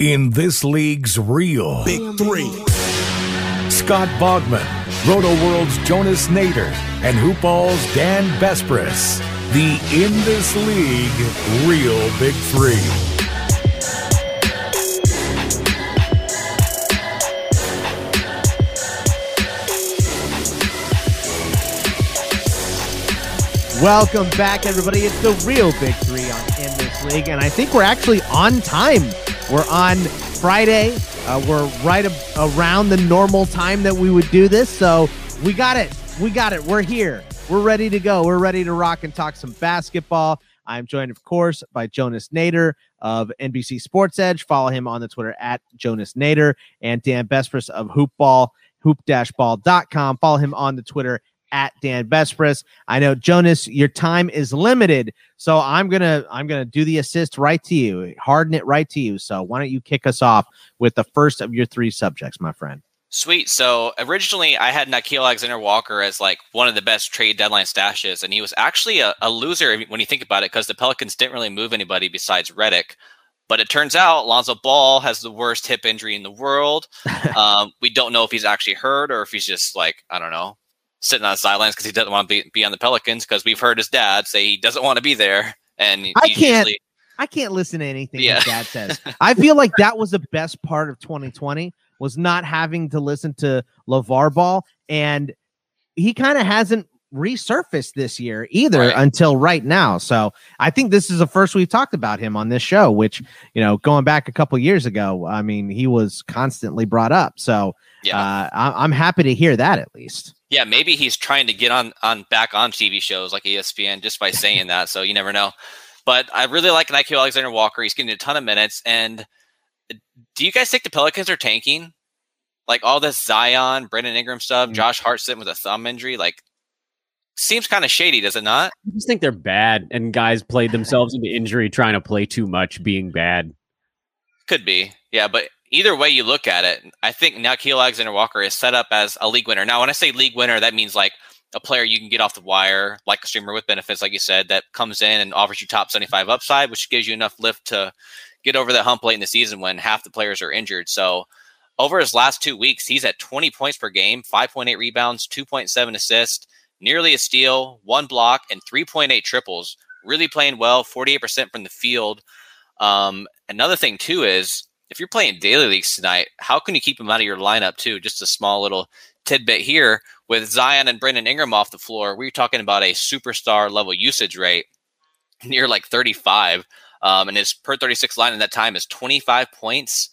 In this league's real Big three. Scott Bogman, Roto World's Jonas Nader, and Hoopball's Dan Besbris. The In This League Real Big Three. Welcome back, everybody. It's the real big three on in this league, and I think we're actually on time. We're on Friday. Uh, we're right ab- around the normal time that we would do this, so we got it. We got it. We're here. We're ready to go. We're ready to rock and talk some basketball. I'm joined, of course, by Jonas Nader of NBC Sports Edge. Follow him on the Twitter at Jonas Nader and Dan Besbris of Hoopball, hoop-ball.com. Follow him on the Twitter at Dan Besbris. I know Jonas, your time is limited, so I'm gonna I'm gonna do the assist right to you, harden it right to you. So why don't you kick us off with the first of your three subjects, my friend? Sweet. So originally, I had Nickeil Alexander Walker as like one of the best trade deadline stashes, and he was actually a, a loser when you think about it, because the Pelicans didn't really move anybody besides Redick. But it turns out Lonzo Ball has the worst hip injury in the world. um, we don't know if he's actually hurt or if he's just like I don't know sitting on the sidelines because he doesn't want to be, be on the Pelicans because we've heard his dad say he doesn't want to be there. And I can't- usually- I can't listen to anything Yeah. his dad says. I feel like that was the best part of 2020 was not having to listen to LaVar Ball, and he kind of hasn't resurfaced this year either Right. until right now. So I think this is the first we've talked about him on this show, which you know, going back a couple years ago, I mean, he was constantly brought up. So yeah. uh, I- I'm happy to hear that at least. Yeah, maybe he's trying to get on on back on TV shows like ESPN just by saying that. So you never know. But I really like Nickeil Alexander Walker. He's getting a ton of minutes. And do you guys think the Pelicans are tanking? Like all this Zion, Brandon Ingram stuff, mm. Josh Hart sitting with a thumb injury, like seems kind of shady, does it not? I just think they're bad, and guys played themselves into injury trying to play too much, being bad. Could be. Yeah, but either way you look at it, I think now Nickeil Alexander Walker is set up as a league winner. Now, when I say league winner, that means like a player you can get off the wire, like a streamer with benefits, like you said, that comes in and offers you top 75 upside, which gives you enough lift to get over that hump late in the season when half the players are injured. So over his last two weeks, he's at 20 points per game, 5.8 rebounds, 2.7 assists, nearly a steal, one block, and 3.8 triples. Really playing well, 48% from the field. Um, another thing too is if you're playing daily leagues tonight, how can you keep him out of your lineup too? Just a small little tidbit here with Zion and Brandon Ingram off the floor. We're talking about a superstar level usage rate near like 35. Um, and his per 36 line in that time is 25 points,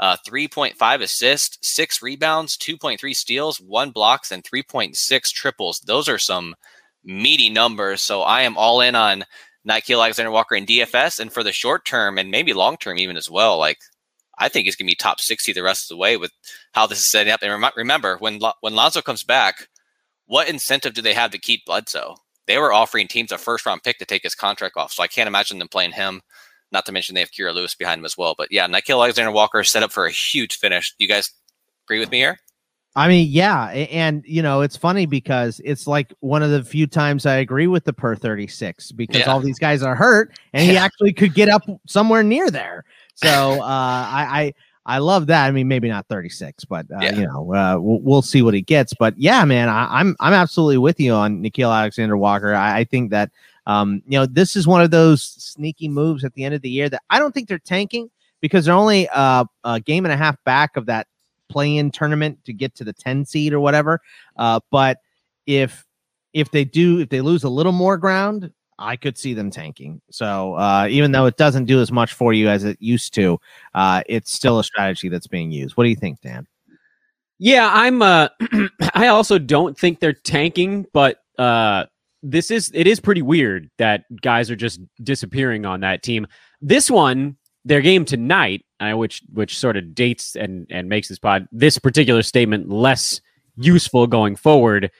uh, 3.5 assists, six rebounds, 2.3 steals, one blocks, and 3.6 triples. Those are some meaty numbers. So I am all in on Nickeil Alexander Walker in DFS, and for the short term and maybe long term even as well. Like I think he's going to be top 60 the rest of the way with how this is setting up. And rem- remember, when Lo- when Lonzo comes back, what incentive do they have to keep Bledsoe? They were offering teams a first round pick to take his contract off, so I can't imagine them playing him. Not to mention they have Kira Lewis behind him as well. But yeah, Nickeil Alexander Walker set up for a huge finish. Do you guys agree with me here? I mean, yeah, and you know, it's funny because it's like one of the few times I agree with the per 36 because Yeah. all these guys are hurt and he actually could get up somewhere near there. So, uh I I I love that. I mean, maybe not 36, but uh, Yeah. you know, uh, we'll, we'll see what he gets. But yeah, man, I, I'm I'm absolutely with you on Nickeil Alexander Walker. I, I think that um, you know, this is one of those sneaky moves at the end of the year that I don't think they're tanking because they're only uh, a game and a half back of that play-in tournament to get to the 10 seed or whatever. Uh, but if if they do, if they lose a little more ground, I could see them tanking. So uh, even though it doesn't do as much for you as it used to, uh, it's still a strategy that's being used. What do you think, Dan? Yeah, I'm. Uh, I also don't think they're tanking, but uh, this is it is pretty weird that guys are just disappearing on that team. This one, their game tonight, uh, which which sort of dates and and makes this pod this particular statement less useful going forward.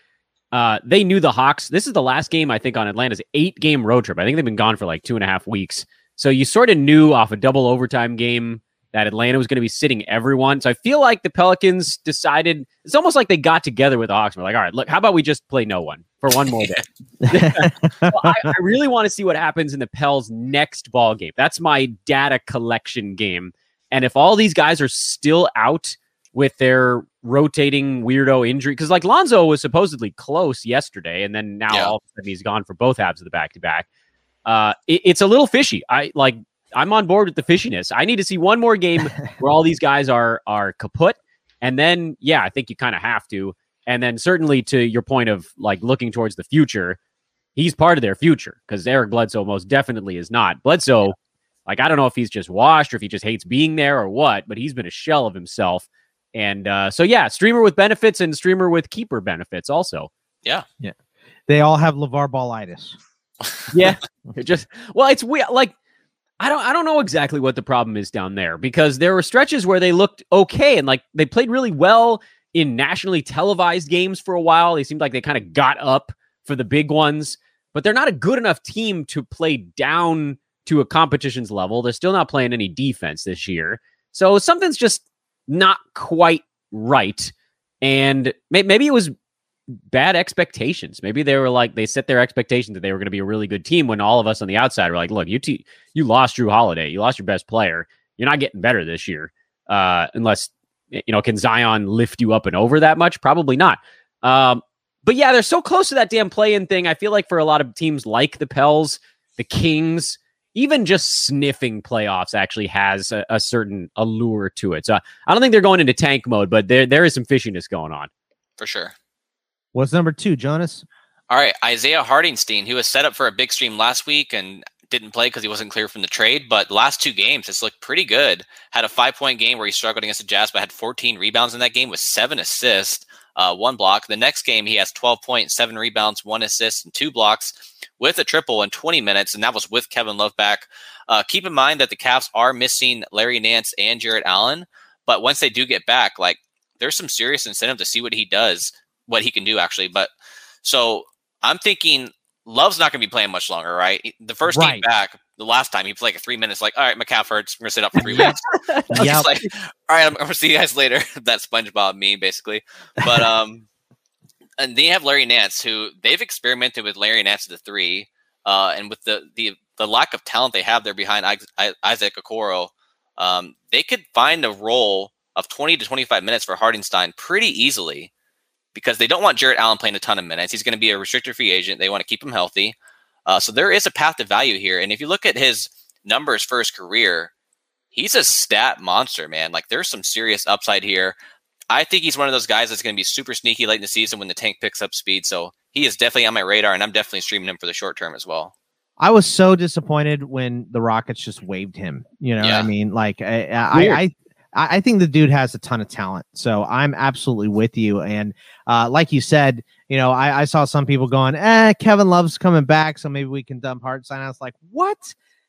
Uh, they knew the Hawks. This is the last game I think on Atlanta's eight game road trip. I think they've been gone for like two and a half weeks. So you sort of knew off a double overtime game that Atlanta was going to be sitting everyone. So I feel like the Pelicans decided it's almost like they got together with the Hawks. We're like, all right, look, how about we just play no one for one more day? well, I, I, really want to see what happens in the Pels next ball game. That's my data collection game. And if all these guys are still out with their rotating weirdo injury, because like Lonzo was supposedly close yesterday, and then now yeah. all of a sudden he's gone for both halves of the back to back. Uh, it, it's a little fishy. I like I'm on board with the fishiness. I need to see one more game where all these guys are are kaput, and then yeah, I think you kind of have to. And then certainly to your point of like looking towards the future, he's part of their future because Eric Bledsoe most definitely is not. Bledsoe, yeah. Like I don't know if he's just washed or if he just hates being there or what, but he's been a shell of himself. And uh, so yeah, streamer with benefits and streamer with keeper benefits also. Yeah, yeah, they all have LaVar Ballitis. yeah, it just well, it's weird. Like I don't I don't know exactly what the problem is down there because there were stretches where they looked okay and like they played really well in nationally televised games for a while. They seemed like they kind of got up for the big ones, but they're not a good enough team to play down to a competition's level. They're still not playing any defense this year. So something's just not quite right. And maybe it was bad expectations. Maybe they were like they set their expectations that they were going to be a really good team when all of us on the outside were like, "Look, you t- you lost Jrue Holiday, you lost your best player. You're not getting better this year, uh, unless you know can Zion lift you up and over that much? Probably not." Um, but yeah, they're so close to that damn play-in thing. I feel like for a lot of teams like the Pels, the Kings, even just sniffing playoffs actually has a, a certain allure to it. So I don't think they're going into tank mode, but there there is some fishiness going on for sure. What's number two, Jonas? All right, Isaiah Hartenstein, who was set up for a big stream last week and didn't play because he wasn't clear from the trade. But last two games, it's looked pretty good. Had a five point game where he struggled against the Jazz, but had 14 rebounds in that game with seven assists, uh, one block. The next game, he has 12 points, seven rebounds, one assist, and two blocks with a triple in 20 minutes, and that was with Kevin Love back. Uh, keep in mind that the Cavs are missing Larry Nance and Jarrett Allen, but once they do get back, like there's some serious incentive to see what he does what he can do actually. But so I'm thinking Love's not going to be playing much longer, right? The first right. game back, the last time he played like three minutes, like, all right, my calf hurts. I'm going to sit up for three weeks. yeah. like, all right, I'm, I'm going to see you guys later. that SpongeBob me, basically. But, um, and then you have Larry Nance, who they've experimented with Larry Nance at the three. Uh, and with the, the, the lack of talent they have there behind Isaac Okoro, um, they could find a role of 20 to 25 minutes for Hartenstein pretty easily because they don't want Jarrett Allen playing a ton of minutes. He's going to be a restricted free agent. They want to keep him healthy. Uh, so there is a path to value here. And if you look at his numbers for his career, he's a stat monster, man. Like there's some serious upside here. I think he's one of those guys that's going to be super sneaky late in the season when the tank picks up speed. So he is definitely on my radar, and I'm definitely streaming him for the short term as well. I was so disappointed when the Rockets just waived him. You know, yeah. I mean, like I, I, I, I, think the dude has a ton of talent. So I'm absolutely with you. And uh, like you said, you know, I, I, saw some people going, eh, Kevin Love's coming back, so maybe we can dump Hartenstein. I was like, what?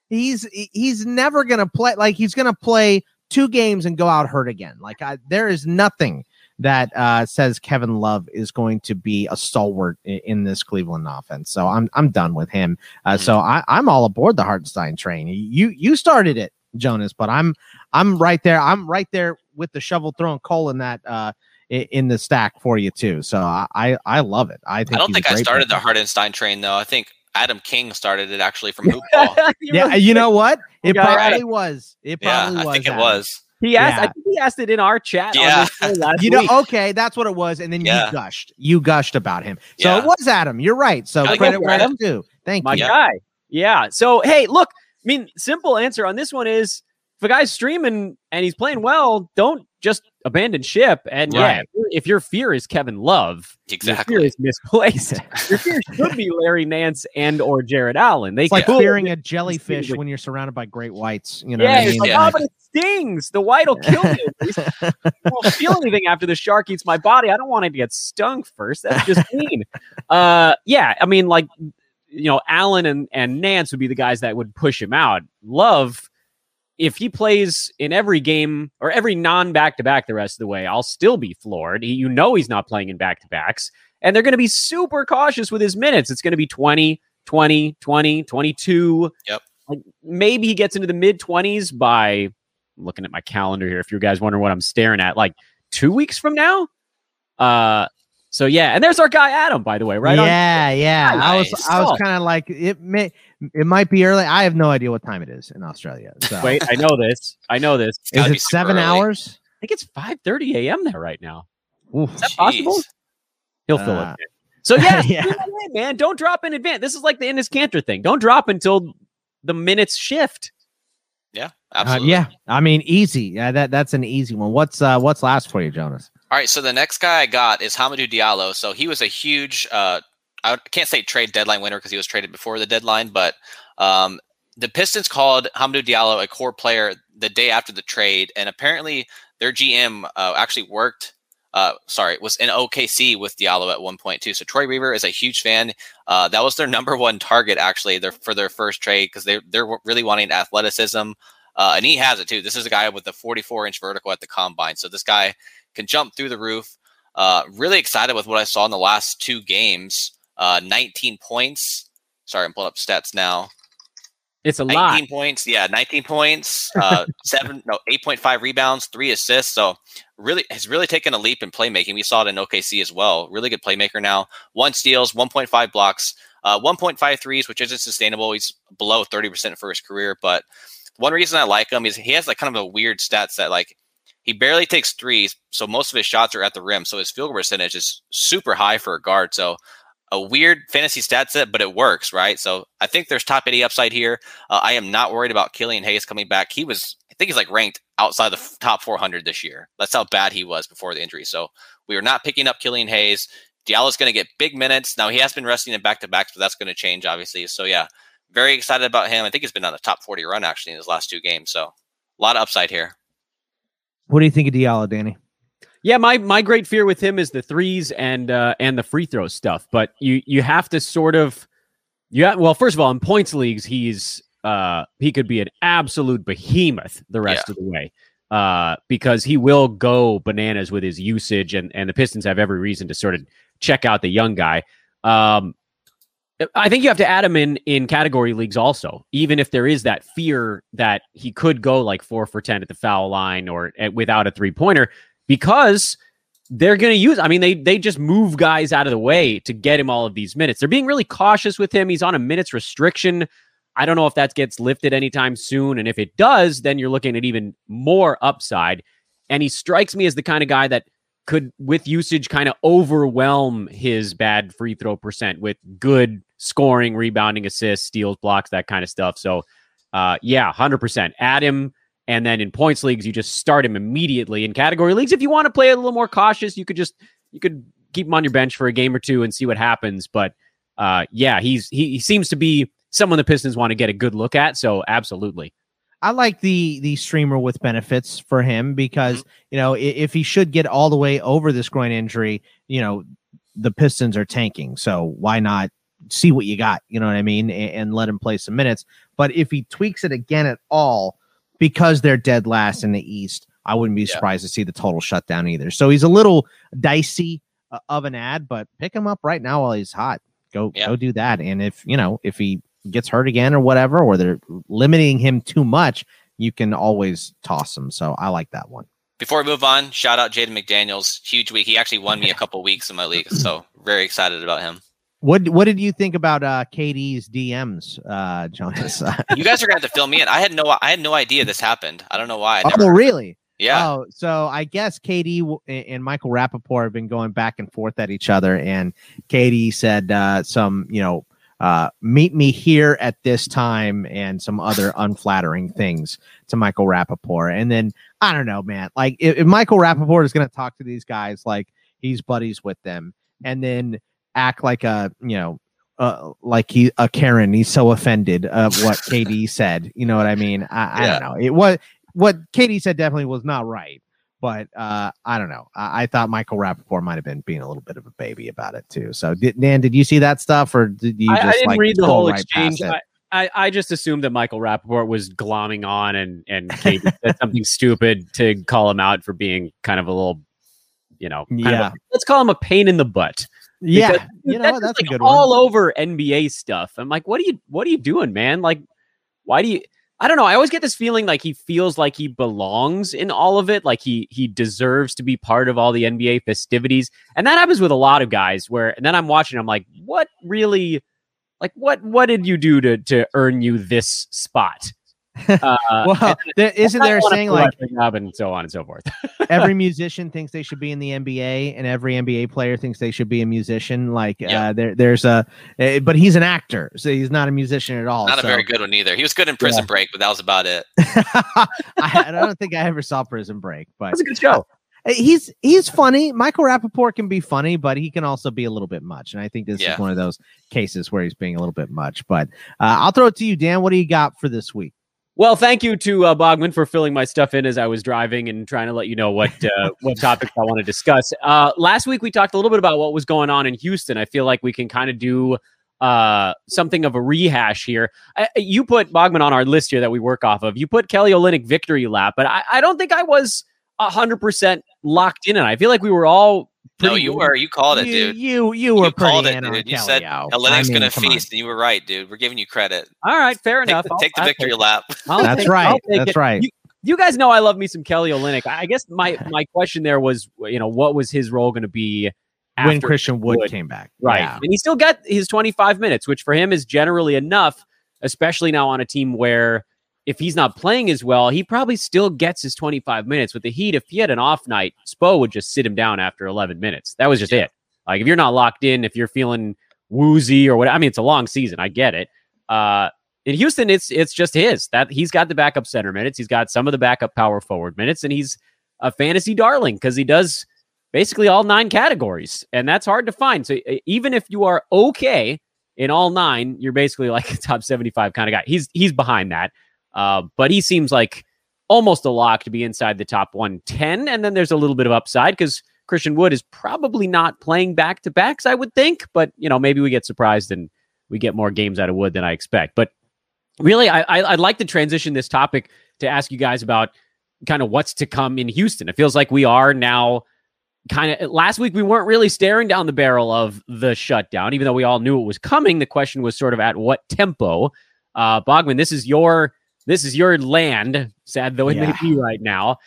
He's he's never gonna play like he's gonna play two games and go out hurt again. Like I, there is nothing that uh, says Kevin Love is going to be a stalwart in, in this Cleveland offense. So I'm I'm done with him. Uh, so mm-hmm. I, I'm all aboard the Hartenstein train. You you started it. Jonas, but I'm I'm right there. I'm right there with the shovel throwing coal in that uh in the stack for you too. So I I love it. I think I don't think I started the Hartenstein train though. I think Adam King started it actually from hoopball. yeah, you know what? It probably right. was. It probably yeah, was. I think Adam. it was. He asked. Yeah. I think he asked it in our chat. Yeah. you know. Okay, that's what it was. And then yeah. you gushed. You gushed about him. So yeah. it was Adam. You're right. So credit where it's due. Thank My you. My guy. Yeah. So hey, look. I mean, simple answer on this one is a guy's streaming and he's playing well, don't just abandon ship. And yeah, if your fear is Kevin Love, your Exactly. fear is misplaced. your fear should be Larry Nance and or Jarrett Allen. They It's like could- fearing a jellyfish when you're surrounded by great whites. You know yeah, what I it's mean? like, Yeah. oh, but it stings. The white will kill me. At least I won't feel anything after the shark eats my body. I don't want it to get stung first. That's just mean. uh, yeah, I mean, like, you know, Allen and, and Nance would be the guys that would push him out. Love, if he plays in every game or every non back to back the rest of the way, I'll still be floored. He, you know, he's not playing in back to backs. And they're going to be super cautious with his minutes. It's going to be 20, 20, 20, 22. Yep. Like maybe he gets into the mid 20s by I'm looking at my calendar here. If you guys wonder what I'm staring at, like two weeks from now. Uh, so yeah, and there's our guy Adam, by the way, right? on- yeah, yeah. I was I was kind of like it may it might be early. I have no idea what time it is in Australia. So Wait, I know this. I know this. is it seven early. hours? I think it's 5:30 a.m. there right now. Oof. Is that possible? He'll fill Uh, it. So yeah, yeah. stream away, man. Don't drop in advance. This is like the Enes Kanter thing. Don't drop until the minutes shift. Yeah, Uh, absolutely. yeah, I mean, easy. Yeah, that that's an easy one. What's uh what's last for you, Jonas? All right, so the next guy I got is Hamidou Diallo. So he was a huge, uh, I can't say trade deadline winner because he was traded before the deadline, but um, the Pistons called Hamidou Diallo a core player the day after the trade, and apparently their GM uh, actually worked. Uh, sorry, was in OKC with Diallo at one point too. So Troy Weaver is a huge fan. Uh, that was their number one target actually their, for their first trade because they they're really wanting athleticism, uh, and he has it too. This is a guy with a 44 inch vertical at the combine. So this guy can jump through the roof. Uh, really excited with what I saw in the last two games. Uh, 19 points. Sorry, I'm pulling up stats now. It's a 19 lot. points. Yeah, 19 points. Uh, seven, no, 8.5 rebounds, three assists. So really, has really taken a leap in playmaking. We saw it in OKC as well. Really good playmaker now. One steals, 1.5 blocks, uh, 1.5 threes, which isn't sustainable. He's below 30% for his career. But one reason I like him is he has like kind of a weird stats that like he barely takes threes, so most of his shots are at the rim. So his field goal percentage is super high for a guard. So a weird fantasy stat set, but it works, right? So I think there's top 80 upside here. Uh, I am not worried about Killian Hayes coming back. He was, I think he's like ranked outside the f- top 400 this year. That's how bad he was before the injury. So we are not picking up Killian Hayes. Diallo's going to get big minutes. Now he has been resting in back to backs, but that's going to change, obviously. So yeah, very excited about him. I think he's been on a top 40 run actually in his last two games. So a lot of upside here. What do you think of Diallo, Danny? Yeah, my my great fear with him is the threes and uh, and the free throw stuff. But you you have to sort of yeah. Well, first of all, in points leagues, he's uh he could be an absolute behemoth the rest of the way uh because he will go bananas with his usage and and the Pistons have every reason to sort of check out the young guy. Um, I think you have to add him in in category leagues also, even if there is that fear that he could go like four for ten at the foul line or at, without a three pointer, because they're going to use. I mean, they they just move guys out of the way to get him all of these minutes. They're being really cautious with him. He's on a minutes restriction. I don't know if that gets lifted anytime soon, and if it does, then you're looking at even more upside. And he strikes me as the kind of guy that could, with usage, kind of overwhelm his bad free throw percent with good scoring, rebounding, assists, steals, blocks, that kind of stuff. So, uh, yeah, hundred percent. Add him, and then in points leagues, you just start him immediately. In category leagues, if you want to play a little more cautious, you could just you could keep him on your bench for a game or two and see what happens. But uh, yeah, he's he, he seems to be someone the Pistons want to get a good look at. So, absolutely. I like the the streamer with benefits for him because you know i- if he should get all the way over this groin injury, you know the Pistons are tanking, so why not see what you got? You know what I mean, and, and let him play some minutes. But if he tweaks it again at all, because they're dead last in the East, I wouldn't be Yeah. surprised to see the total shutdown either. So he's a little dicey uh, of an ad, but pick him up right now while he's hot. Go Yeah. go do that. And if you know if he gets hurt again or whatever, or they're limiting him too much, you can always toss him. So I like that one. Before we move on, shout out Jaden McDaniels. Huge week. He actually won me a couple weeks in my league. So very excited about him. What what did you think about uh KD's DMs, uh Jonas? You guys are gonna have to fill me in. I had no I had no idea this happened. I don't know why. I oh, really? yeah. Oh, so I guess KD w- and Michael Rapaport have been going back and forth at each other, and KD said uh, some, you know, uh, meet me here at this time and some other unflattering things to Michael Rapaport. And then I don't know, man. Like if, if Michael Rapaport is going to talk to these guys like he's buddies with them, and then act like a you know uh, like he a Karen. He's so offended of what KD said. You know what I mean? I, I Yeah. don't know. It was what KD said definitely was not right. But uh, I don't know. I, I thought Michael Rapaport might have been being a little bit of a baby about it too. So, did, Dan, did you see that stuff, or did you I, just I didn't like read the whole right exchange. I, I, I just assumed that Michael Rapaport was glomming on and and KD said something stupid to call him out for being kind of a little, you know, kind of a- Yeah. let's call him a pain in the butt. Yeah, Because you know that's That's a like, good all one. over NBA stuff. I'm like, what are you what are you doing, man? Like, why do you I don't know. I always get this feeling like he feels like he belongs in all of it, like he he deserves to be part of all the NBA festivities. And that happens with a lot of guys where and then I'm watching, I'm like, what really like what what did you do to to earn you this spot? Uh, Well, there, isn't there a saying like job and so on and so forth? every musician thinks they should be in the NBA, and every NBA player thinks they should be a musician. Like Yeah. uh, there, there's a, uh, but he's an actor, so he's not a musician at all. Not a very good one either. He was good in Prison Break, but that was about it. I, I don't think I ever saw Prison Break, but That's a good show. uh, he's he's funny. Michael Rapaport can be funny, but he can also be a little bit much. And I think this Yeah. is one of those cases where he's being a little bit much. But uh, I'll throw it to you, Dan. What do you got for this week? Well, thank you to uh, Bogman for filling my stuff in as I was driving and trying to let you know what uh, what topics I want to discuss. Uh, last week we talked a little bit about what was going on in Houston. I feel like we can kind of do uh, something of a rehash here. I, you put Bogman on our list here that we work off of. You put Kelly Olynyk victory lap, but I, I don't think I was hundred percent locked in. And I feel like we were all No, you were. You called it, you, dude. you you were You called it, dude. You said out. Olynyk's I mean, gonna come on. feast, and you were right, dude. We're giving you credit. All right, fair Take, enough. I'll- take the I'll victory it. lap. I'll That's take- right. That's it. right. You, you guys know I love me some Kelly Olynyk. I guess my my question there was, you know, what was his role going to be when Christian Wood, Wood. came back, right? Yeah. And he still got his 25 minutes, which for him is generally enough, especially now on a team where if he's not playing as well, he probably still gets his 25 minutes. With the Heat, if he had an off night, Spo would just sit him down after 11 minutes. That was just it. Like if you're not locked in, if you're feeling woozy or what, I mean, it's a long season. I get it. Uh, in Houston, it's it's just his that he's got the backup center minutes, he's got some of the backup power forward minutes, and he's a fantasy darling because he does basically all nine categories, and that's hard to find. So even if you are okay in all nine, you're basically like a top seventy-five kind of guy. He's he's behind that, uh, but he seems like almost a lock to be inside the top one ten, and then there's a little bit of upside because Christian Wood is probably not playing back to backs, I would think, but you know maybe we get surprised and we get more games out of Wood than I expect, but really, I, I I'd like to transition this topic to ask you guys about kind of what's to come in Houston. It feels like we are now kind of last week we weren't really staring down the barrel of the shutdown, even though we all knew it was coming. The question was sort of at what tempo. Uh, Bogman, this is your this is your land, sad though it Yeah. may be right now.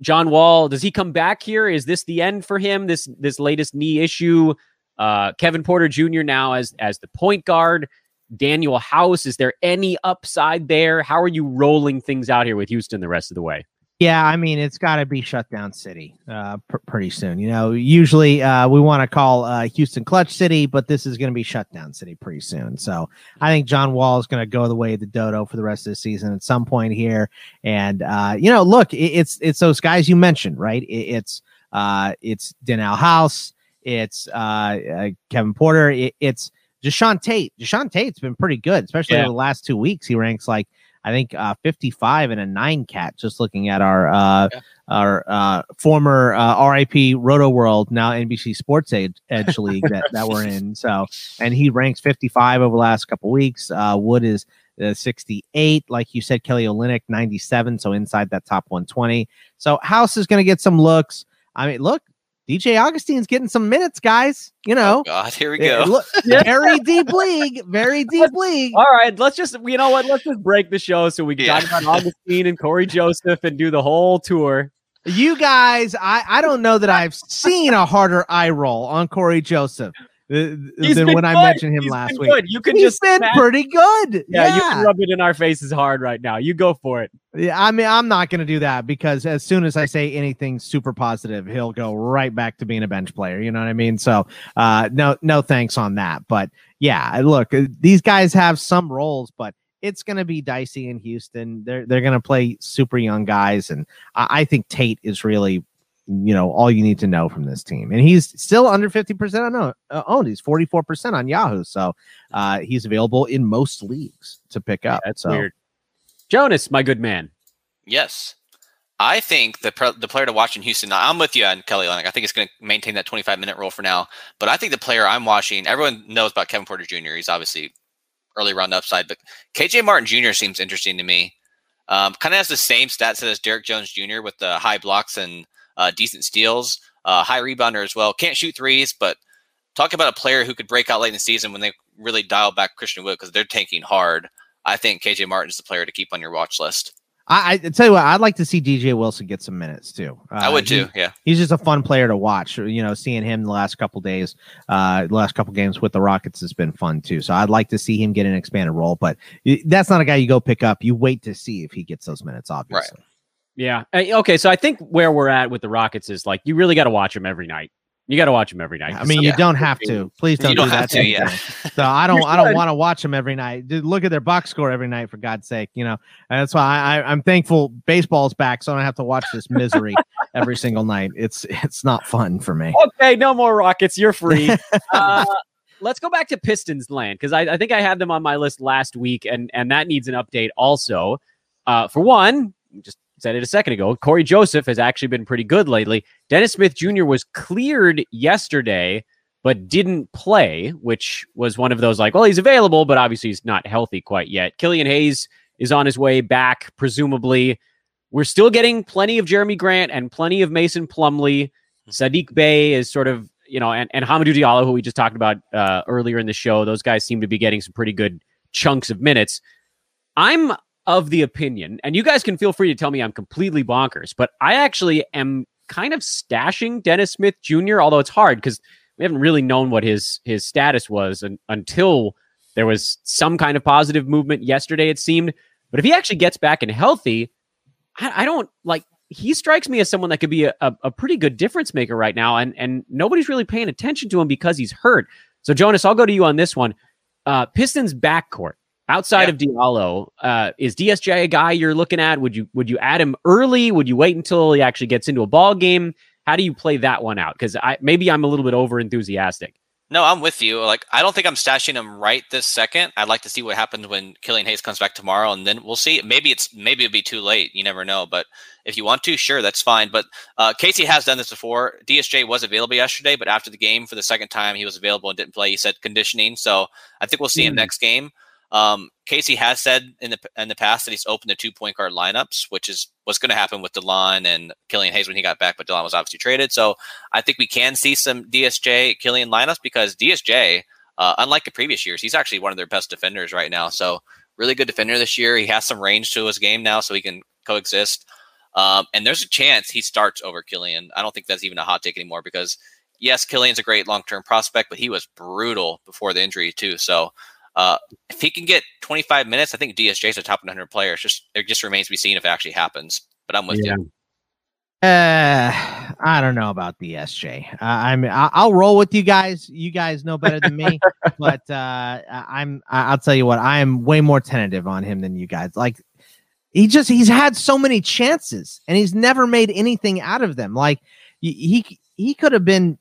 John Wall, does he come back here? Is this the end for him? This this latest knee issue. Uh, Kevin Porter Jr. now as as the point guard. Danuel House, is there any upside there? How are you rolling things out here with Houston the rest of the way? Yeah, I mean it's got to be shutdown city uh, pr- pretty soon. You know, usually uh, we want to call uh, Houston clutch city, but this is going to be shutdown city pretty soon. So I think John Wall is going to go the way of the dodo for the rest of the season at some point here. And uh, you know, look, it, it's it's those guys you mentioned, right? It, it's uh, it's Danuel House, it's uh, uh, Kevin Porter, it, it's Jae'Sean Tate. Jae'Sean Tate's been pretty good, especially Yeah. over the last two weeks. He ranks like I think uh, 55 and a nine cat. Just looking at our uh, Yeah. our uh, former uh, RIP Roto World, now NBC Sports Edge, Edge League that, that we're in. So, and he ranks 55 over the last couple weeks. Uh, Wood is uh, 68, like you said. Kelly Olynyk 97, so inside that top 120. So House is going to get some looks. I mean, look, DJ Augustin's getting some minutes, guys. You oh, know, Oh God, here we go. look, very deep league, very deep league. All right, let's just you know what? Let's just break the show so we can Yeah. talk about Augustin and Cory Joseph and do the whole tour. You guys, I, I don't know that I've seen a harder eye roll on Cory Joseph than He's been when I mentioned him He's last week. good. You can He's just been pretty good. Yeah, you can rub it in our faces hard right now. You go for it. Yeah, I mean, I'm not going to do that because as soon as I say anything super positive, he'll go right back to being a bench player. You know what I mean? So, uh, no, no thanks on that. But yeah, look, uh, these guys have some roles, but it's going to be dicey in Houston. They're they're going to play super young guys, and I, I think Tate is really, you know, all you need to know from this team. And he's still under 50 percent on uh, owned. He's 44 percent on Yahoo, so uh, he's available in most leagues to pick up. That's so. weird. Jonas, my good man. Yes. I think the pre- the player to watch in Houston. I'm with you on Kelly Olynyk. I think it's going to maintain that 25 minute role for now. But I think the player I'm watching, everyone knows about Kevin Porter Jr. He's obviously early round upside, but KJ Martin Jr. seems interesting to me. Um, kind of has the same stat set as Derrick Jones Jr. with the high blocks and uh, decent steals, uh, high rebounder as well. Can't shoot threes, but talk about a player who could break out late in the season when they really dial back Christian Wood because they're tanking hard. I think KJ Martin is the player to keep on your watch list. I, I tell you what, I'd like to see DJ Wilson get some minutes too. Uh, I would he- too. yeah. he's just a fun player to watch. You know, seeing him the last couple days, uh, the last couple games with the Rockets has been fun too. So I'd like to see him get an expanded role, but that's not a guy you go pick up. You wait to see if he gets those minutes. Obviously, Yeah. Uh, Okay. So I think where we're at with the Rockets is like you really got to watch them every night. You got to watch them every night. I mean, you don't have to. Please don't, You don't do that. have to, me, yeah. So I don't. I don't want to watch them every night. Dude, look at their box score every night, for God's sake. You know, and that's why I, I, I'm thankful baseball's back, so I don't have to watch this misery every single night. It's it's not fun for me. okay, no more Rockets. You're free. uh, let's go back to Pistons land because I, I think I had them on my list last week, and and that needs an update also. Uh, for one, just said it a second ago, Cory Joseph has actually been pretty good lately. Dennis Smith Jr. was cleared yesterday, but didn't play, which was one of those like, well, he's available, but obviously he's not healthy quite yet. Killian Hayes is on his way back, presumably. We're still getting plenty of Jerami Grant and plenty of Mason Plumlee. Saddiq Bey is sort of, you know, and, and Hamidou Diallo, who we just talked about uh, earlier in the show. Those guys seem to be getting some pretty good chunks of minutes. I'm of the opinion, and you guys can feel free to tell me I'm completely bonkers, but I actually am kind of stashing Dennis Smith Jr., although it's hard because we haven't really known what his his status was un- until there was some kind of positive movement yesterday, it seemed. But if he actually gets back and healthy, I, I don't like he strikes me as someone that could be a, a, a pretty good difference maker right now, and and nobody's really paying attention to him because he's hurt. So Jonas, I'll go to you on this one. Uh, Pistons backcourt outside Yeah. of Diallo, uh, is DSJ a guy you're looking at? Would you would you add him early? Would you wait until he actually gets into a ball game? How do you play that one out? Because I maybe I'm a little bit over enthusiastic. No, I'm with you. Like, I don't think I'm stashing him right this second. I'd like to see what happens when Killian Hayes comes back tomorrow, and then we'll see. Maybe it's maybe it'll be too late. You never know. But if you want to, sure, that's fine. But uh, Casey has done this before. DSJ was available yesterday, but after the game for the second time, he was available and didn't play. He said conditioning, so I think we'll see him Mm. next game. Um, Casey has said in the in the past that he's opened to two point guard lineups, which is what's going to happen with Delon and Killian Hayes when he got back, but Delon was obviously traded. So I think we can see some DSJ Killian lineups because DSJ, uh, unlike the previous years, he's actually one of their best defenders right now. So really good defender this year. He has some range to his game now, so he can coexist. Um, and there's a chance he starts over Killian. I don't think that's even a hot take anymore because yes, Killian's a great long term prospect, but he was brutal before the injury too. So uh, if he can get 25 minutes, I think DSJ is a top 100 player. It's just it just remains to be seen if it actually happens. But I'm with you. Uh, I don't know about the SJ. Uh, I'm I'll roll with you guys. You guys know better than me, but uh, I'm I'll tell you what. I am way more tentative on him than you guys. Like he just he's had so many chances and he's never made anything out of them. Like he, he could have been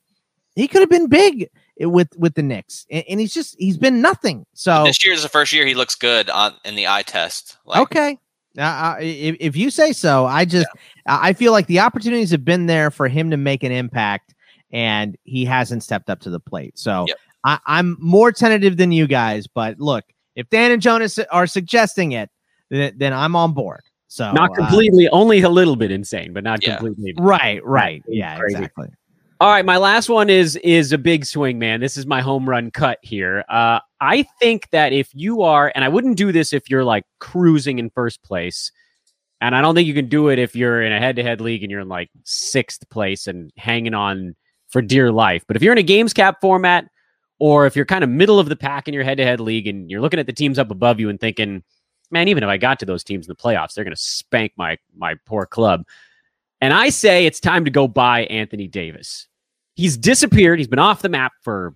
he could have been big with with the Knicks, and, and he's just he's been nothing. So This year is the first year he looks good on in the eye test. Like, okay. Uh, uh, if, if you say so, I just I I feel like the opportunities have been there for him to make an impact, and he hasn't stepped up to the plate. So Yep. I, I'm more tentative than you guys. But look, if Dan and Jonas are suggesting it, then, then I'm on board. So Not uh, completely, only a little bit insane, but not Yeah. completely. right, right, yeah, Crazy. exactly. All right, my last one is is a big swing, man. This is my home run cut here. Uh, I think that if you are, and I wouldn't do this if you're like cruising in first place, and I don't think you can do it if you're in a head-to-head league and you're in like sixth place and hanging on for dear life. But if you're in a games cap format, or if you're kind of middle of the pack in your head to head league and you're looking at the teams up above you and thinking, man, even if I got to those teams in the playoffs, they're going to spank my my poor club. And I say it's time to go buy Anthony Davis. He's disappeared. He's been off the map for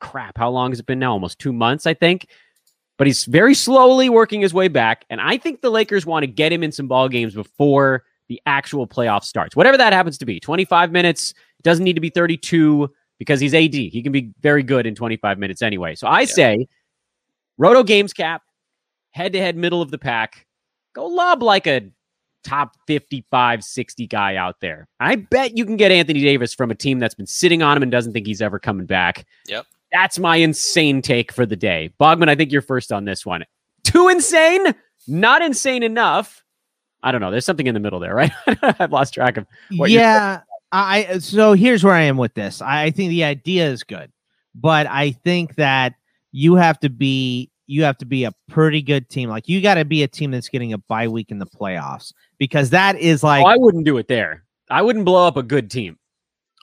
crap. How long has it been now? Almost two months, I think. But he's very slowly working his way back. And I think the Lakers want to get him in some ball games before the actual playoff starts. Whatever that happens to be 25 minutes, doesn't need to be 32 because he's AD. He can be very good in 25 minutes anyway. So I yeah. say, Roto Games Cap, head to head, middle of the pack, go lob like a top 55, 60 guy out there. I bet you can get Anthony Davis from a team that's been sitting on him and doesn't think he's ever coming back. Yep. That's my insane take for the day. Bogman, I think you're first on this one. Too insane? Not insane enough. I don't know. There's something in the middle there, right? I've lost track of what yeah. I so here's where I am with this. I think the idea is good, but I think that you have to be you have to be a pretty good team. Like you got to be a team that's getting a bye week in the playoffs because that is oh, like oh, I wouldn't do it there. I wouldn't blow up a good team.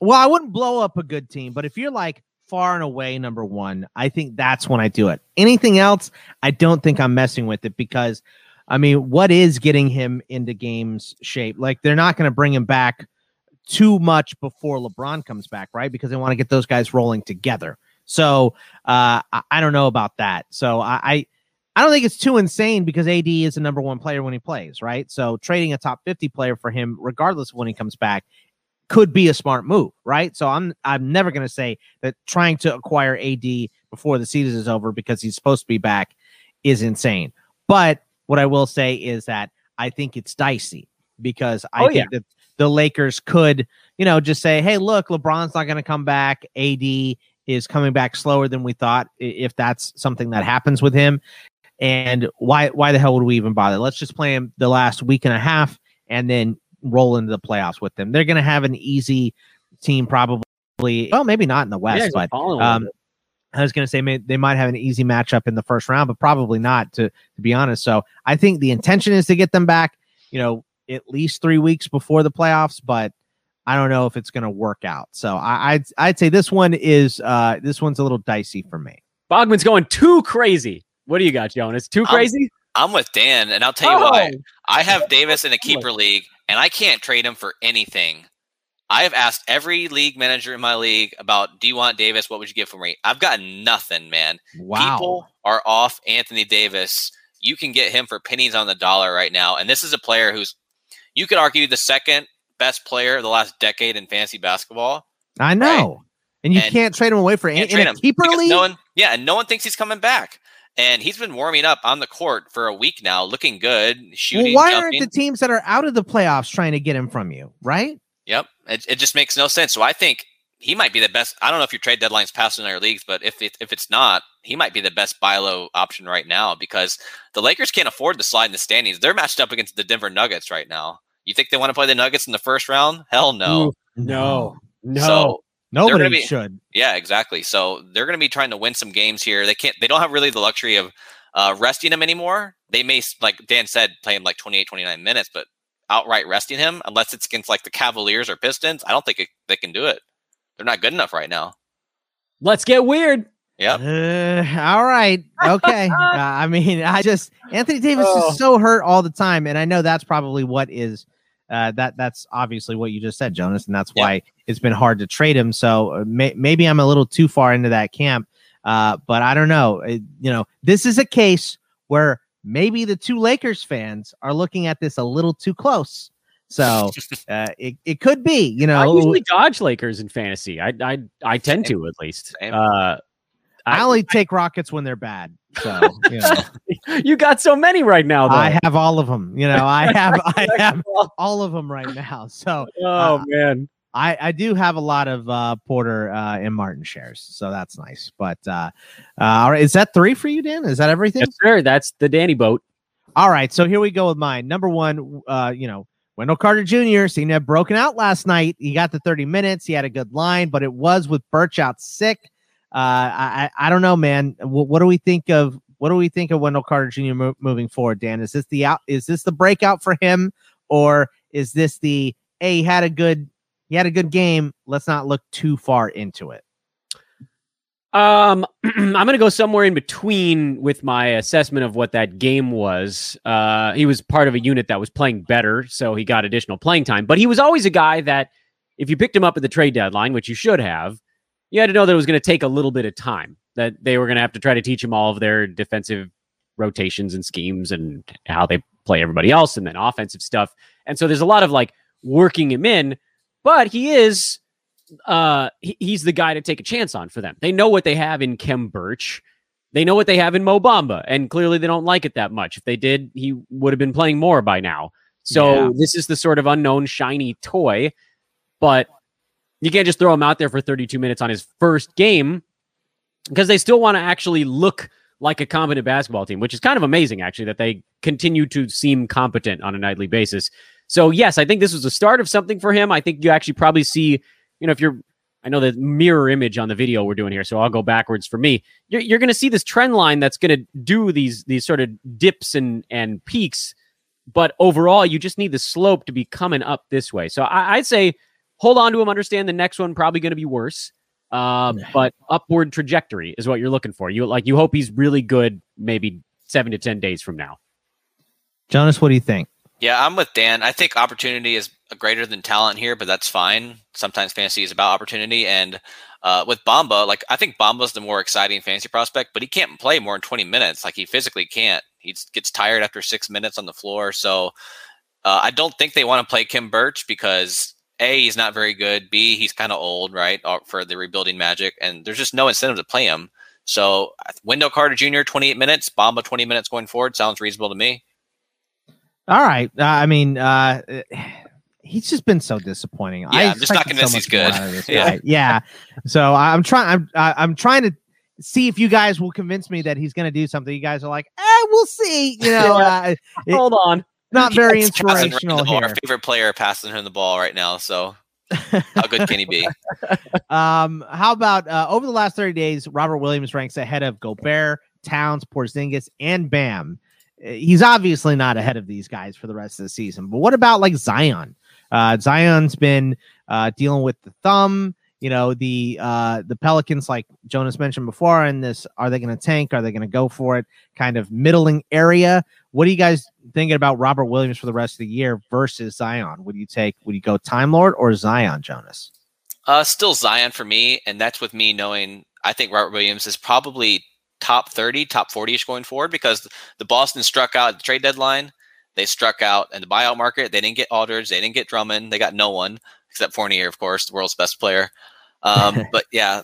Well, I wouldn't blow up a good team, but if you're like far and away number 1, I think that's when I do it. Anything else, I don't think I'm messing with it because I mean, what is getting him into games shape? Like they're not going to bring him back too much before LeBron comes back, right? Because they want to get those guys rolling together. So uh, I, I, don't know about that. So I, I, I don't think it's too insane because AD is a number one player when he plays, right? So trading a top 50 player for him, regardless of when he comes back, could be a smart move, right? So I'm I'm never going to say that trying to acquire AD before the season is over because he's supposed to be back is insane. But what I will say is that I think it's dicey because I oh, think yeah. that the Lakers could, you know, just say, hey, look, LeBron's not going to come back. AD is coming back slower than we thought if that's something that happens with him. And why why the hell would we even bother? Let's just play him the last week and a half and then roll into the playoffs with them. They're going to have an easy team probably. Well, maybe not in the West, yeah, but um, I was going to say may, they might have an easy matchup in the first round, but probably not to to be honest. So I think the intention is to get them back. You know, at least three weeks before the playoffs, but I don't know if it's going to work out. So I, would I'd, I'd say this one is uh, this one's a little dicey for me. Bogman's going too crazy. What do you got, Jonas? Too crazy? I'm, I'm with Dan, and I'll tell you oh. why. I have Davis in a keeper league, and I can't trade him for anything. I have asked every league manager in my league about, do you want Davis? What would you give for me? I've got nothing, man. Wow. People are off Anthony Davis. You can get him for pennies on the dollar right now. And this is a player who's you could argue the second best player of the last decade in fantasy basketball. I know. Right? And you and can't trade him away for any, in a keeper league. No one, yeah, and no one thinks he's coming back. And he's been warming up on the court for a week now, looking good, shooting. Well, why jumping. aren't the teams that are out of the playoffs trying to get him from you? Right? Yep. It, it just makes no sense. So I think he might be the best. I don't know if your trade deadline's passed in our leagues, but if it, if it's not, he might be the best buy low option right now because the Lakers can't afford to slide in the standings. They're matched up against the Denver Nuggets right now. You think they want to play the Nuggets in the first round? Hell no. no. No. So Nobody be, should. Yeah, exactly. So they're going to be trying to win some games here. They can't. They don't have really the luxury of uh, resting him anymore. They may, like Dan said, play him like 28, 29 minutes, but outright resting him, unless it's against like the Cavaliers or Pistons, I don't think it, they can do it. They're not good enough right now. Let's get weird. Yeah. Uh, all right. Okay. uh, I mean, I just Anthony Davis oh. is so hurt all the time, and I know that's probably what is uh, that that's obviously what you just said, Jonas, and that's why it's been hard to trade him. So uh, may, maybe I'm a little too far into that camp, uh, but I don't know. It, you know, this is a case where maybe the two Lakers fans are looking at this a little too close. So uh, it, it could be, you know. I usually dodge Lakers in fantasy. I I, I tend Same. to at least. Uh, I, only take rockets when they're bad. So you, know. you got so many right now. Though. I have all of them. You know, I have I have all of them right now. So oh uh, man, I I do have a lot of uh, Porter uh, and Martin shares, so that's nice. But uh, uh, all right, is that three for you, Dan? Is that everything? Yes, sir. That's the Danny boat. All right, so here we go with mine. Number one, uh, you know, Wendell Carter Jr. seemed to have broken out last night. He got the 30 minutes. He had a good line, but it was with Birch out sick. Uh, I I don't know, man. What, what do we think of what do we think of Wendell Carter Jr. Mo- moving forward, Dan? Is this the out? Is this the breakout for him, or is this the hey he had a good he had a good game? Let's not look too far into it. Um, I'm to go somewhere in between with my assessment of what that game was. Uh, he was part of a unit that was playing better, so he got additional playing time. But he was always a guy that, if you picked him up at the trade deadline, which you should have, you had to know that it was going to take a little bit of time. That they were going to have to try to teach him all of their defensive rotations and schemes and how they play everybody else, and then offensive stuff. And so there's a lot of like working him in. But he is uh he, he's the guy to take a chance on for them. They know what they have in Khem Birch. They know what they have in Mo Bamba, and clearly they don't like it that much. If they did, he would have been playing more by now. So Yeah. this is the sort of unknown shiny toy, but you can't just throw him out there for 32 minutes on his first game because they still want to actually look like a competent basketball team, which is kind of amazing actually that they continue to seem competent on a nightly basis. So yes, I think this was the start of something for him. I think you actually probably see, you know, if you're I know the mirror image on the video we're doing here, so I'll go backwards for me. You're, you're going to see this trend line that's going to do these these sort of dips and and peaks, but overall, you just need the slope to be coming up this way. So I, I'd say hold on to him. Understand the next one probably going to be worse, uh, but upward trajectory is what you're looking for. You like you hope he's really good, maybe seven to ten days from now. Jonas, what do you think? Yeah, I'm with Dan. I think opportunity is greater than talent here, but that's fine. Sometimes fantasy is about opportunity. And uh, with Bamba, like I think Bamba's the more exciting fantasy prospect, but he can't play more than 20 minutes. Like he physically can't. He gets tired after six minutes on the floor. So uh, I don't think they want to play Khem Birch because A, he's not very good. B, he's kind of old, right, uh, for the rebuilding magic. And there's just no incentive to play him. So Wendell Carter Jr., 28 minutes, Bamba, 20 minutes going forward sounds reasonable to me. All right. Uh, I mean, uh, he's just been so disappointing. Yeah, I'm just not expected so convinced he's good. out of this Yeah. yeah. So I'm trying. I'm I- I'm trying to see if you guys will convince me that he's going to do something. You guys are like, eh, we'll see. You know, uh, it- Hold on. Not very inspirational here. Our favorite player passing him the ball right now. So how good can he be? Um, how about uh, over the last 30 days, Robert Williams ranks ahead of Gobert, Towns, Porzingis, and Bam. Uh, He's obviously not ahead of these guys for the rest of the season. But what about like Zion? Uh, Zion's been uh, dealing with the thumb. You know the uh, the Pelicans, like Jonas mentioned before, in this, are they going to tank? Are they going to go for it? Kind of middling area. What are you guys thinking about Robert Williams for the rest of the year versus Zion? Would you take? Would you go Time Lord or Zion, Jonas? Uh, still Zion for me, and that's with me knowing I think Robert Williams is probably top 30, top 40 ish going forward because the Boston struck out the trade deadline. They struck out in the buyout market. They didn't get Aldridge. They didn't get Drummond. They got no one except Fournier, of course, the world's best player. Um, but yeah,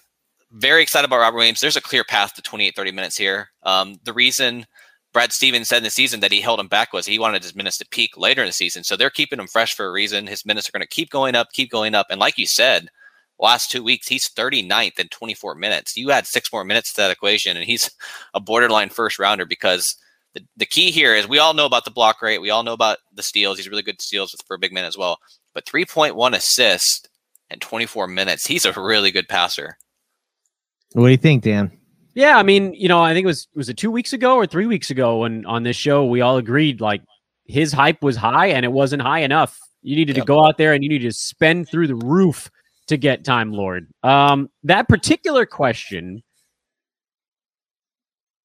very excited about Robert Williams. There's a clear path to 28, 30 minutes here. Um, the reason Brad Stevens said in the season that he held him back was he wanted his minutes to peak later in the season. So they're keeping him fresh for a reason. His minutes are going to keep going up, keep going up. And like you said, last two weeks, he's 39th in 24 minutes. You add six more minutes to that equation, and he's a borderline first rounder because the, the key here is we all know about the block rate. We all know about the steals. He's really good steals for a big man as well. But 3.1 assists in 24 minutes. He's a really good passer. What do you think, Dan? Yeah, I mean, you know, I think it was was it two weeks ago or three weeks ago when on this show we all agreed like his hype was high and it wasn't high enough. You needed Yep. to go out there and you needed to spend through the roof to get Time Lord. Um, that particular question,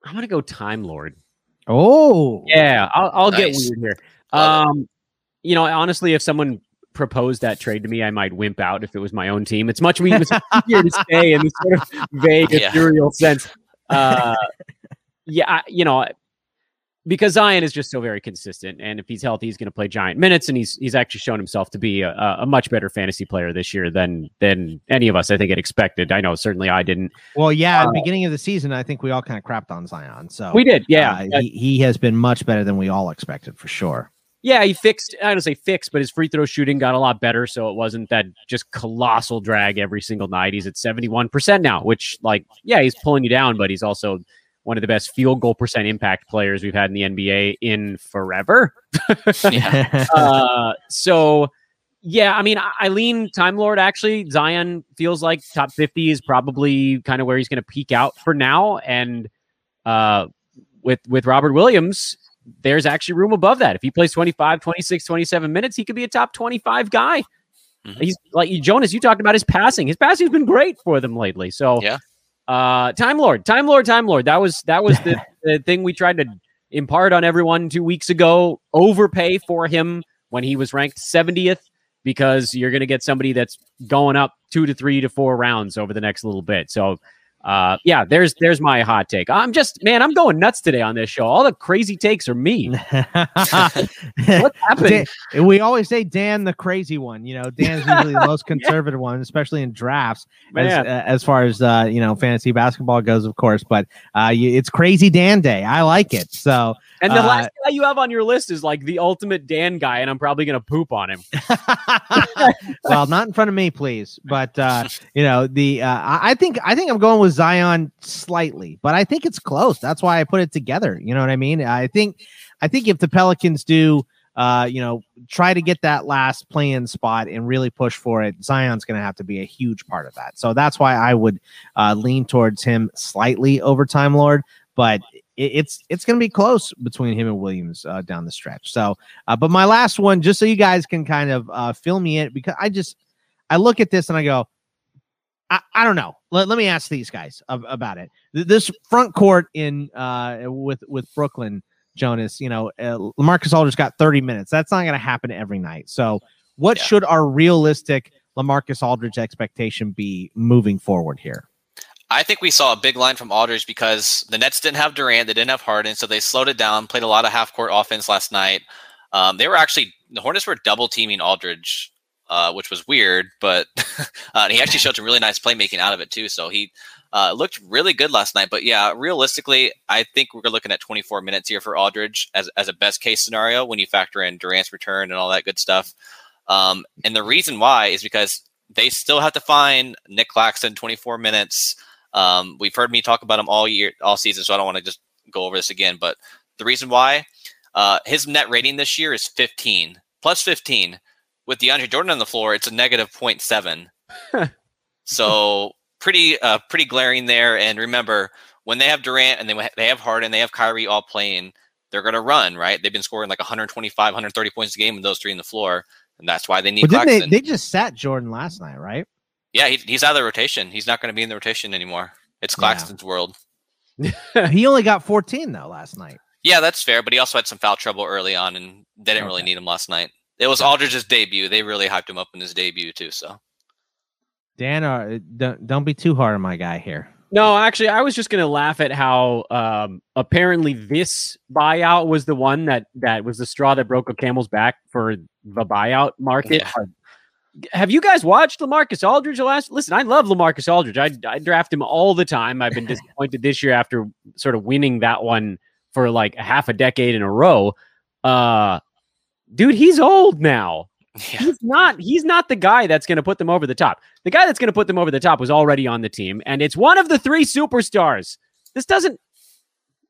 I'm gonna go Time Lord. Oh, Yeah, I'll, I'll get weird here. Um, you know, honestly, if someone proposed that trade to me, I might wimp out if it was my own team. It's much we- it's easier to say in this sort of vague, Yeah. ethereal sense. Uh, yeah, I, you know, because Zion is just so very consistent, and if he's healthy, he's going to play giant minutes, and he's he's actually shown himself to be a, a much better fantasy player this year than than any of us I think had expected. I know certainly I didn't. Well, yeah, at Uh, the beginning of the season, I think we all kind of crapped on Zion. So We did, yeah. uh, but- he, he has been much better than we all expected for sure. Yeah, he fixed. I don't say fixed, but his free throw shooting got a lot better, so it wasn't that just colossal drag every single night. He's at seventy one percent now, which, like, yeah, he's pulling you down, but he's also one of the best field goal percent impact players we've had in the NBA in forever. Yeah. uh, so, yeah, I mean, I, I lean Time Lord. Actually, Zion feels like top fifty is probably kind of where he's going to peak out for now, and uh, with with Robert Williams, there's actually room above that. If he plays 25, 26, 27 minutes, he could be a top 25 guy. Mhm. He's like Jonas, you talked about his passing. His passing's been great for them lately. So Yeah. Uh, Time Lord, Time Lord, Time Lord. That was that was the, the thing we tried to impart on everyone two weeks ago. Overpay for him when he was ranked 70th because you're going to get somebody that's going up two to three to four rounds over the next little bit. So uh, yeah, there's there's my hot take. I'm just man, I'm going nuts today on this show. All the crazy takes are me. What's happening? Dan, we always say Dan the crazy one. You know, Dan's usually the most conservative yeah. one, especially in drafts, as, uh, as far as uh, you know, fantasy basketball goes, of course. But uh, you, it's crazy Dan day. I like it. So, and the last uh, guy you have on your list is like the ultimate Dan guy, and I'm probably gonna poop on him. well, not in front of me, please. But uh, you know, the uh, I think I think I'm going with Zion slightly, but I think it's close. That's why I put it together. You know what I mean? I think I think if the Pelicans do uh, you know, try to get that last play-in spot and really push for it. Zion's going to have to be a huge part of that. So that's why I would uh, lean towards him slightly over Time Lord, but it, it's it's going to be close between him and Williams uh, down the stretch. So, uh, but my last one, just so you guys can kind of uh, fill me in, because I just I look at this and I go, I, I don't know. Let, let me ask these guys about it. This front court in uh, with with Brooklyn Jonas, you know, uh, Lamarcus Aldridge got 30 minutes. That's not going to happen every night. So, what yeah. should our realistic Lamarcus Aldridge expectation be moving forward here? I think we saw a big line from Aldridge because the Nets didn't have Durant, they didn't have Harden, so they slowed it down, played a lot of half court offense last night. Um, they were actually the Hornets were double teaming Aldridge, uh, which was weird, but uh, he actually showed some really nice playmaking out of it too. So he uh, looked really good last night. But yeah, realistically, I think we're looking at 24 minutes here for Aldridge as, as a best case scenario when you factor in Durant's return and all that good stuff. Um, and the reason why is because they still have to find Nic Claxton 24 minutes. Um, we've heard me talk about him all year, all season, so I don't want to just go over this again. But the reason why uh, his net rating this year is 15 plus 15. With DeAndre Jordan on the floor, it's a negative 0.7. so pretty uh, pretty glaring there. And remember, when they have Durant and they they have Harden, they have Kyrie all playing, they're going to run right. They've been scoring like 125, 130 points a game with those three in the floor, and that's why they need. Well, they, they just sat Jordan last night, right? Yeah, he, he's out of the rotation. He's not going to be in the rotation anymore. It's Claxton's yeah. world. he only got 14 though last night. Yeah, that's fair, but he also had some foul trouble early on, and they didn't okay. really need him last night. It was Aldridge's debut. They really hyped him up in his debut too. So Dan, uh, don't don't be too hard on my guy here. No, actually, I was just going to laugh at how um, apparently this buyout was the one that that was the straw that broke a camel's back for the buyout market. Yeah. Have you guys watched Lamarcus Aldridge last? Listen, I love Lamarcus Aldridge. I, I draft him all the time. I've been disappointed this year after sort of winning that one for like a half a decade in a row. Uh, dude, he's old now. Yeah. He's not. He's not the guy that's going to put them over the top. The guy that's going to put them over the top was already on the team, and it's one of the three superstars. This doesn't.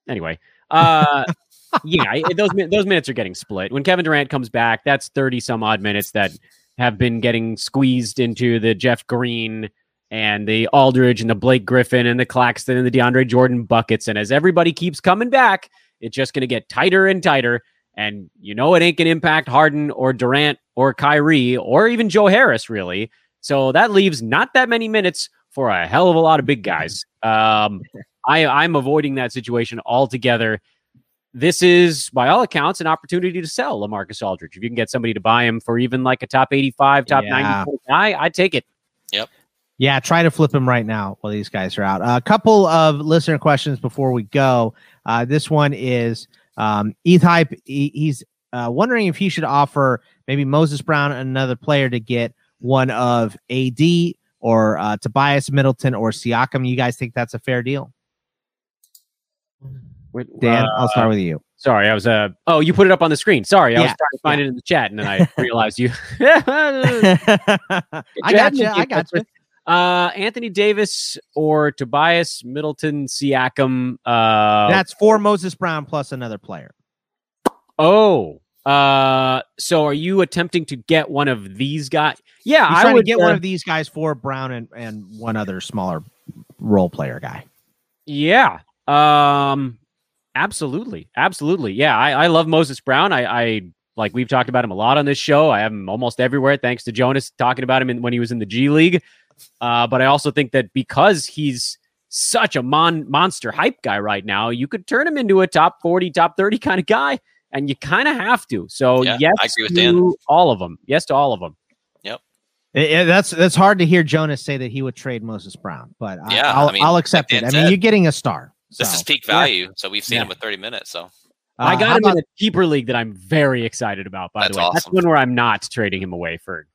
Anyway, uh, yeah, those those minutes are getting split. When Kevin Durant comes back, that's thirty some odd minutes that have been getting squeezed into the Jeff Green and the Aldridge and the Blake Griffin and the Claxton and the DeAndre Jordan buckets. And as everybody keeps coming back, it's just going to get tighter and tighter. And you know it ain't going to impact Harden or Durant or Kyrie or even Joe Harris, really. So that leaves not that many minutes for a hell of a lot of big guys. Um, I, I'm avoiding that situation altogether. This is, by all accounts, an opportunity to sell Lamarcus Aldridge. If you can get somebody to buy him for even like a top 85, top yeah. 90 guy, I'd take it. Yep. Yeah, try to flip him right now while these guys are out. A couple of listener questions before we go. Uh, this one is um, ETH Hype, he, he's uh, wondering if he should offer maybe Moses Brown another player to get one of AD or uh, Tobias Middleton or Siakam. You guys think that's a fair deal? Dan, uh, I'll start with you. Sorry, I was uh oh, you put it up on the screen. Sorry, I yeah. was trying to find yeah. it in the chat and then I realized you I got you. I got you. Uh, Anthony Davis or Tobias Middleton Siakam. Uh, That's for Moses Brown plus another player. Oh, uh, so are you attempting to get one of these guys? Yeah, He's I would get uh, one of these guys for Brown and, and one other smaller role player guy. Yeah. Um, absolutely, absolutely. Yeah, I, I love Moses Brown. I, I like we've talked about him a lot on this show. I have him almost everywhere, thanks to Jonas talking about him in, when he was in the G League. Uh, but I also think that because he's such a mon- monster hype guy right now. You could turn him into a top 40, top 30 kind of guy, and you kind of have to. So, Yeah, yes, I agree with to Dan. all of them. Yes to all of them. It- it- that's that's hard to hear Jonas say that he would trade Moses Brown, but I, Yeah, I'll, I mean, I'll accept like it. I mean, said, you're getting a star. This so. is peak value. So we've seen Yeah. him with 30 minutes. So I Uh, got him about- in a keeper league that I'm very excited about, by the way. That's one where I'm not trading him away for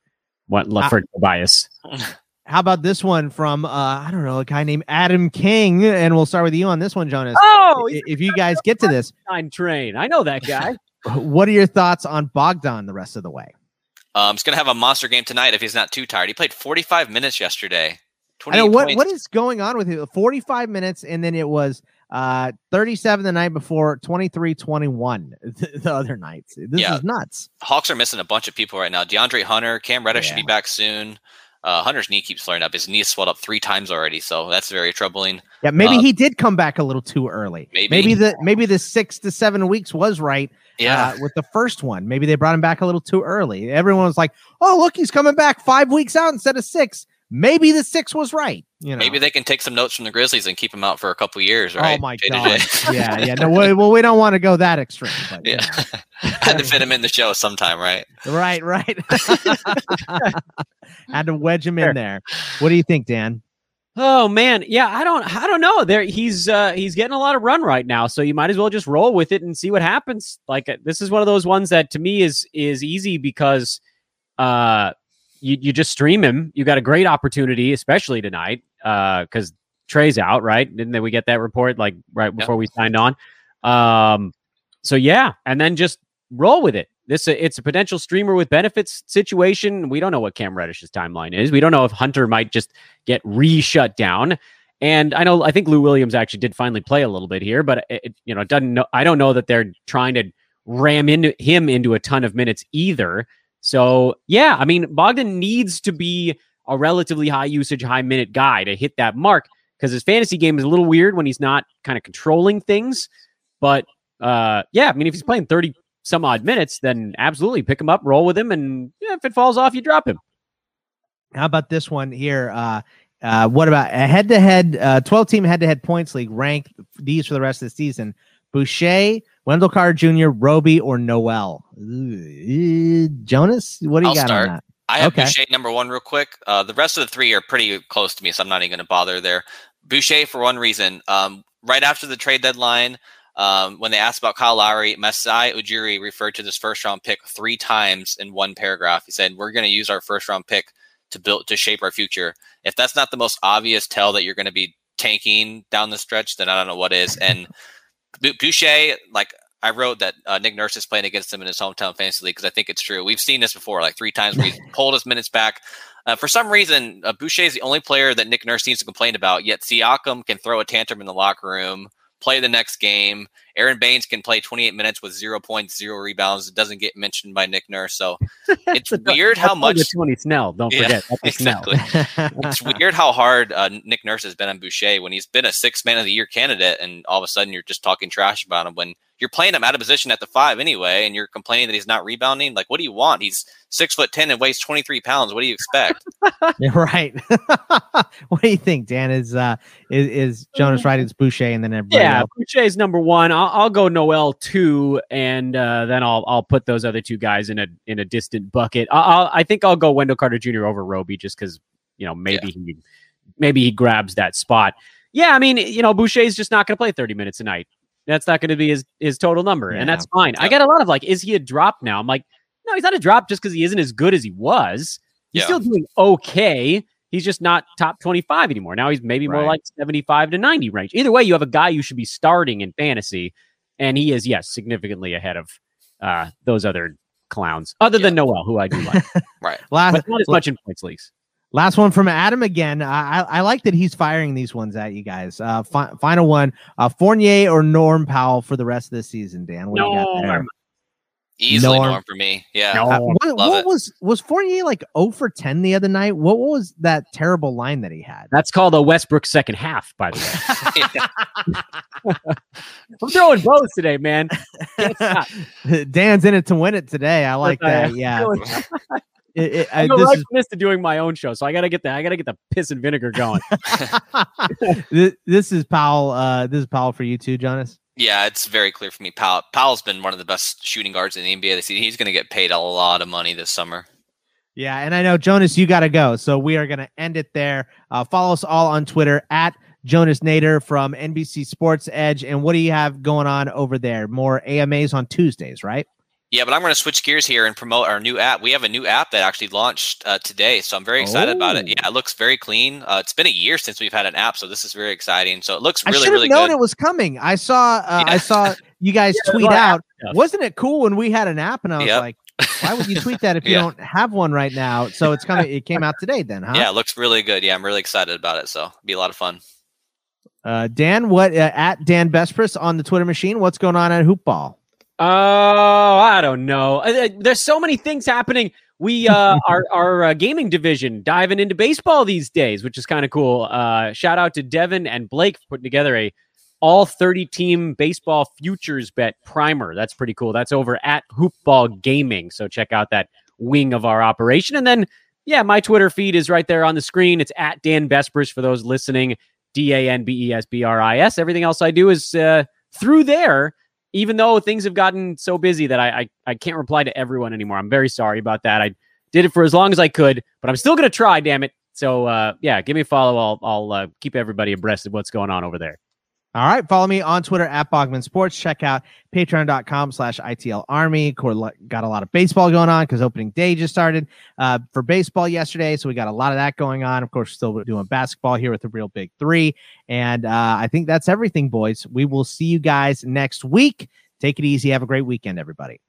what for Tobias. How about this one from uh, I don't know a guy named Adam King, and we'll start with you on this one, Jonas. Oh, I- if you guys get to this, Time train. I know that guy. what are your thoughts on Bogdan the rest of the way? um, he's going to have a monster game tonight if he's not too tired. He played 45 minutes yesterday. I know what points. what is going on with him. 45 minutes, and then it was uh 37 the night before, 23 21 the, the other nights. This Yeah. is nuts. Hawks are missing a bunch of people right now. DeAndre Hunter, Cam Reddish should be back soon. Uh, Hunter's knee keeps flaring up. His knee swelled up three times already, so that's very troubling. Yeah, maybe Uh, he did come back a little too early. Maybe. maybe the maybe the six to seven weeks was right. Yeah, uh, with the first one. Maybe they brought him back a little too early. Everyone was like, "Oh, look, he's coming back five weeks out instead of six. Maybe the six was right." You know, maybe they can take some notes from the Grizzlies and keep him out for a couple years, right? Oh my J to god! Yeah, yeah. No, we, well, we don't want to go that extreme. But, you Yeah. know. Had to fit him in the show sometime, right? right, right. Had to wedge him Sure. in there. What do you think, Dan? Oh man, yeah, I don't, I don't know. There, he's uh, he's getting a lot of run right now, so you might as well just roll with it and see what happens. Like uh, this is one of those ones that to me is is easy because, uh, you you just stream him. You got a great opportunity, especially tonight, uh, because Trey's out, right? Didn't we get that report like right before we signed on? Um, so yeah, and then just roll with it. This it's a potential streamer with benefits situation. We don't know what Cam Reddish's timeline is. We don't know if Hunter might just get re-shut down. And I know I think Lou Williams actually did finally play a little bit here, but it, it- you know it doesn't know. I don't know that they're trying to ram into him into a ton of minutes either. So yeah, I mean Bogdan needs to be a relatively high usage, high minute guy to hit that mark because his fantasy game is a little weird when he's not kind of controlling things. But uh, yeah, I mean if he's playing thirty some odd minutes, then absolutely pick him up, roll with him, and yeah, if it falls off, you drop him. How about this one here? Uh, uh, what about a head-to-head, uh, 12-team head-to-head points league? Rank these for the rest of the season: Boucher, Wendell Carter Jr., Roby, or Noel. Ooh, Jonas, what do you I'll got start. on that? I have Okay. Boucher number one real quick. Uh, the rest of the three are pretty close to me, so I'm not even going to bother there. Boucher for one reason. Um, right after the trade deadline, um, when they asked about Kyle Lowry, Masai Ujiri referred to this first round pick three times in one paragraph. He said, "We're going to use our first round pick to build to shape our future." If that's not the most obvious tell that you're going to be tanking down the stretch, then I don't know what is. And Boucher, like I wrote that uh, Nick Nurse is playing against him in his hometown fantasy league because I think it's true. We've seen this before, like three times where he's pulled his minutes back. Uh, for some reason, uh, Boucher is the only player that Nick Nurse needs to complain about. Yet Siakam can throw a tantrum in the locker room, play the next game. Aron Baynes can play 28 minutes with zero points, zero rebounds. It doesn't get mentioned by Nick Nurse, so it's weird how much. Tony Snell. Don't Yeah, forget that's. Exactly. it's weird how hard uh, Nick Nurse has been on Boucher when he's been a six man of the year candidate, and all of a sudden you're just talking trash about him when you're playing him out of position at the five anyway, and you're complaining that he's not rebounding. Like, what do you want? He's six foot ten and weighs twenty three pounds. What do you expect? Right. what do you think, Dan? Is uh is, is Jonas right? It's Boucher and then everybody Yeah, else? Boucher's number one. I'll, I'll go Noel two, and uh, then I'll I'll put those other two guys in a in a distant bucket. I- I'll, I think I'll go Wendell Carter Jr. over Roby just because you know maybe he maybe he grabs that spot. Yeah, I mean you know Boucher's just not going to play thirty minutes a night. That's not going to be his his total number, and that's fine. I Yep. get a lot of like, is he a drop now? I'm like, no, he's not a drop just because he isn't as good as he was. He's Yeah. still doing okay. He's just not top 25 anymore. Now he's maybe more like 75 to 90 range. Either way, you have a guy you should be starting in fantasy, and he is, yes, significantly ahead of uh, those other clowns, other than Noel, who I do like, right. Last, but not as much in points leagues. Last one from Adam again. I, I I like that he's firing these ones at you guys. Uh, fi- final one: uh, Fournier or Norm Powell for the rest of the season. Dan, what do you got there? Norm. Easily Norm. Norm for me. Yeah. Uh, what what was was Fournier like 0 for 10 the other night? What, what was that terrible line that he had? That's called a Westbrook second half, by the way. I'm throwing bows today, man. Dan's in it to win it today. I like that. Yeah. It, it, I, I'm a this right is to doing my own show, so I gotta get the I gotta get the piss and vinegar going. this, this is Powell. Uh, this is Powell for you too, Jonas. Yeah, it's very clear for me. Powell, Powell's been one of the best shooting guards in the NBA this season. He's going to get paid a lot of money this summer. Yeah, and I know Jonas, you got to go, so we are going to end it there. Uh, follow us all on Twitter at Jonas Nader from NBC Sports Edge. And what do you have going on over there? More AMAs on Tuesdays, right? Yeah, but I'm going to switch gears here and promote our new app. We have a new app that actually launched uh, today, so I'm very excited about it. Oh. Yeah, it looks very clean. Uh, it's been a year since we've had an app, so this is very exciting. So it looks I really, should have really known good. it was coming. I saw. Uh, I saw you guys Yeah, tweet out. stuff. Wasn't it cool when we had an app? And I was Yep. like, why would you tweet that if you Yeah. don't have one right now? So it's coming. It came out today, then, huh? Yeah, it looks really good. Yeah, I'm really excited about it. So it'll be a lot of fun. Uh, Dan, what uh, at Dan Besbris on the Twitter machine? What's going on at Hoopball? Oh, I don't know. Uh, uh, There's so many things happening. We uh, our our uh, gaming division diving into baseball these days, which is kind of cool. Uh, shout out to Devin and Blake for putting together a all 30 team baseball futures bet primer. That's pretty cool. That's over at Hoopball Gaming. So check out that wing of our operation. And then, yeah, my Twitter feed is right there on the screen. It's at Dan Besbris for those listening. D A N B E S B R I S. Everything else I do is uh, through there even though things have gotten so busy that I, I I can't reply to everyone anymore. I'm very sorry about that. I did it for as long as I could, but I'm still gonna try. Damn it! So uh, yeah, give me a follow. I'll I'll uh, keep everybody abreast of what's going on over there. All right. Follow me on Twitter at Bogman Sports. Check out patreon.com slash ITL Army. Got a lot of baseball going on because opening day just started uh, for baseball yesterday. So we got a lot of that going on. Of course, still doing basketball here with the Real Big Three. And uh, I think that's everything, boys. We will see you guys next week. Take it easy. Have a great weekend, everybody.